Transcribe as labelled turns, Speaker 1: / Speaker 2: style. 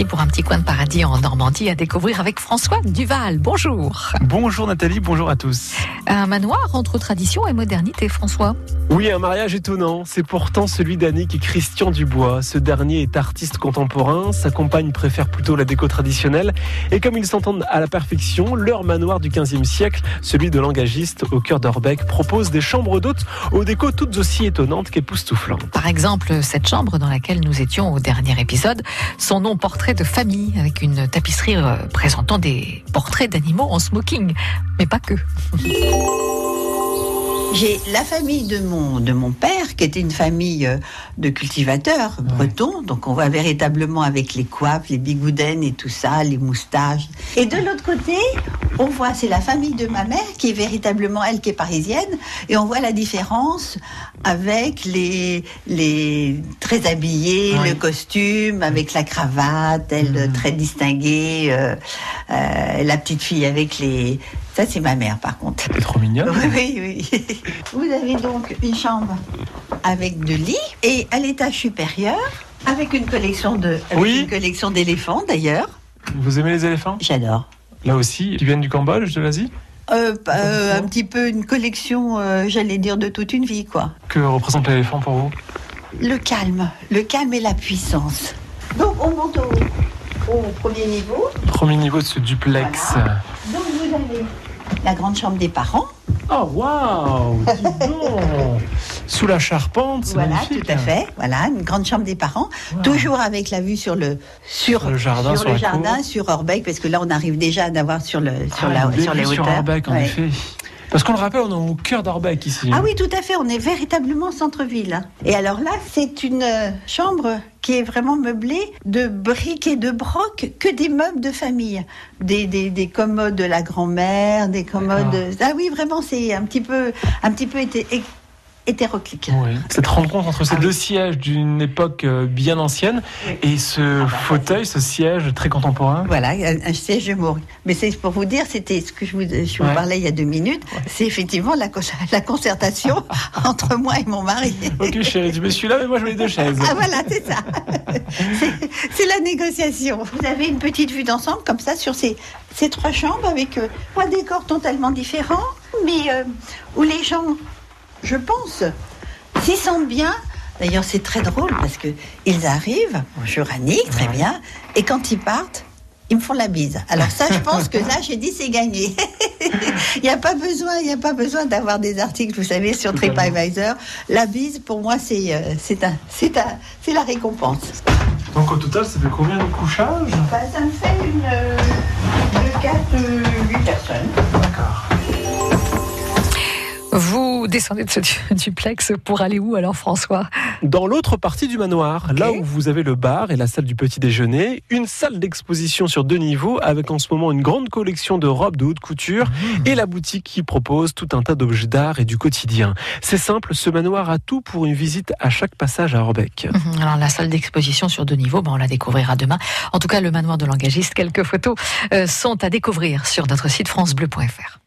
Speaker 1: parti pour un petit coin de paradis en Normandie à découvrir avec François Duval. Bonjour.
Speaker 2: Bonjour Nathalie, bonjour à tous.
Speaker 1: Un manoir entre tradition et modernité, François.
Speaker 2: Oui, un mariage étonnant. C'est pourtant celui d'Annick et Christian Dubois. Ce dernier est artiste contemporain. Sa compagne préfère plutôt la déco traditionnelle. Et comme ils s'entendent à la perfection, leur manoir du 15e siècle, celui de l'engagiste au cœur d'Orbeck, propose des chambres d'hôtes aux décos toutes aussi étonnantes qu'époustouflantes.
Speaker 1: Par exemple, cette chambre dans laquelle nous étions au dernier épisode, son nom portrait de famille avec une tapisserie euh, présentant des portraits d'animaux en smoking. Mais pas que.
Speaker 3: J'ai la famille de mon, de mon père, qui était une famille euh, de cultivateurs bretons. Donc, on voit véritablement avec les coiffes, les bigoudens et tout ça, les moustaches. Et de l'autre côté, on voit, c'est la famille de ma mère, qui est véritablement elle qui est parisienne. Et on voit la différence avec les, les très habillés,
Speaker 2: Oui.
Speaker 3: le costume, avec la cravate, elle
Speaker 2: Mhm.
Speaker 3: très distinguée, euh, euh, la petite fille avec les. Ça, c'est ma mère, par contre.
Speaker 2: C'est trop mignon.
Speaker 3: Oui, oui, oui. Vous avez donc une chambre avec deux lits et à l'étage supérieur, avec une collection de, avec
Speaker 2: Oui.
Speaker 3: une collection d'éléphants d'ailleurs.
Speaker 2: Vous aimez les éléphants?
Speaker 3: J'adore.
Speaker 2: Là aussi, ils viennent du Cambodge, de l'Asie
Speaker 3: Euh, euh, un petit peu une collection, euh, j'allais dire, de toute une vie, quoi.
Speaker 2: Que représente l'éléphant pour vous
Speaker 3: Le calme, le calme et la puissance. Donc on monte au, au premier niveau.
Speaker 2: Premier niveau de ce duplex.
Speaker 3: Voilà. Donc vous avez la grande chambre des parents.
Speaker 2: Oh waouh dis donc. Sous la charpente,
Speaker 3: Voilà,
Speaker 2: magnifique.
Speaker 3: tout à fait. Voilà, une grande chambre des parents, toujours avec la vue sur le sur,
Speaker 2: Sur le jardin,
Speaker 3: sur
Speaker 2: sur
Speaker 3: le jardin,
Speaker 2: cour.
Speaker 3: sur Orbeck, parce que là on arrive déjà à avoir sur le sur
Speaker 2: Ah,
Speaker 3: la sur les hauteurs.
Speaker 2: sur Orbeck, en
Speaker 3: Ouais.
Speaker 2: effet. Parce qu'on le rappelle, on est au cœur d'Orbeck ici.
Speaker 3: Ah oui, tout à fait. On est véritablement centre-ville. hein. Et alors là, c'est une euh, chambre qui est vraiment meublée de briques et de brocs, que des meubles de famille, des, des, des commodes de la grand-mère, des commodes. Ah oui, vraiment, c'est un petit peu un petit peu hé- hétéroclite.
Speaker 2: Oui. Cette rencontre entre ces
Speaker 3: Ah oui.
Speaker 2: deux sièges d'une époque euh, bien ancienne et ce
Speaker 3: bah,
Speaker 2: fauteuil, ce siège très contemporain.
Speaker 3: Voilà, un, un siège de Maurice. Mais c'est pour vous dire, c'était ce que je vous, je vous
Speaker 2: Ouais.
Speaker 3: parlais il y a deux minutes, c'est effectivement la, co- la concertation entre moi et mon mari.
Speaker 2: Ok chérie, tu me suis là, mais moi je mets deux chaises.
Speaker 3: Ah voilà, c'est ça. C'est- C'est la négociation. Vous avez une petite vue d'ensemble comme ça sur ces, ces trois chambres avec euh, trois décors totalement différents, mais euh, où les gens, je pense, s'y sentent bien. D'ailleurs, c'est très drôle parce que ils arrivent, bonjour Annick, très
Speaker 2: Ouais.
Speaker 3: bien, et quand ils partent, ils me font la bise. Alors ça, je pense que là, j'ai dit c'est gagné. Il n'y a pas besoin, il n'y a pas besoin d'avoir des articles, vous savez, sur. TripAdvisor. La bise, pour moi, c'est euh, c'est un, c'est un, c'est la récompense.
Speaker 2: Donc au total, ça fait combien de couchages?
Speaker 3: Bah, ça me fait une, euh, deux, quatre, euh, huit personnes.
Speaker 2: D'accord.
Speaker 1: Vous descendez de ce du- duplex pour aller où alors, François?
Speaker 2: Dans l'autre partie du manoir, là où vous avez le bar et la salle du petit déjeuner, une salle d'exposition sur deux niveaux avec en ce moment une grande collection de robes de haute couture et la boutique qui propose tout un tas d'objets d'art et du quotidien. C'est simple, ce manoir a tout pour une visite à chaque passage à Orbeck.
Speaker 1: Mhm. Alors la salle d'exposition sur deux niveaux, ben, on la découvrira demain. En tout cas, le manoir de l'engagiste, quelques photos euh, sont à découvrir sur notre site francebleu.fr.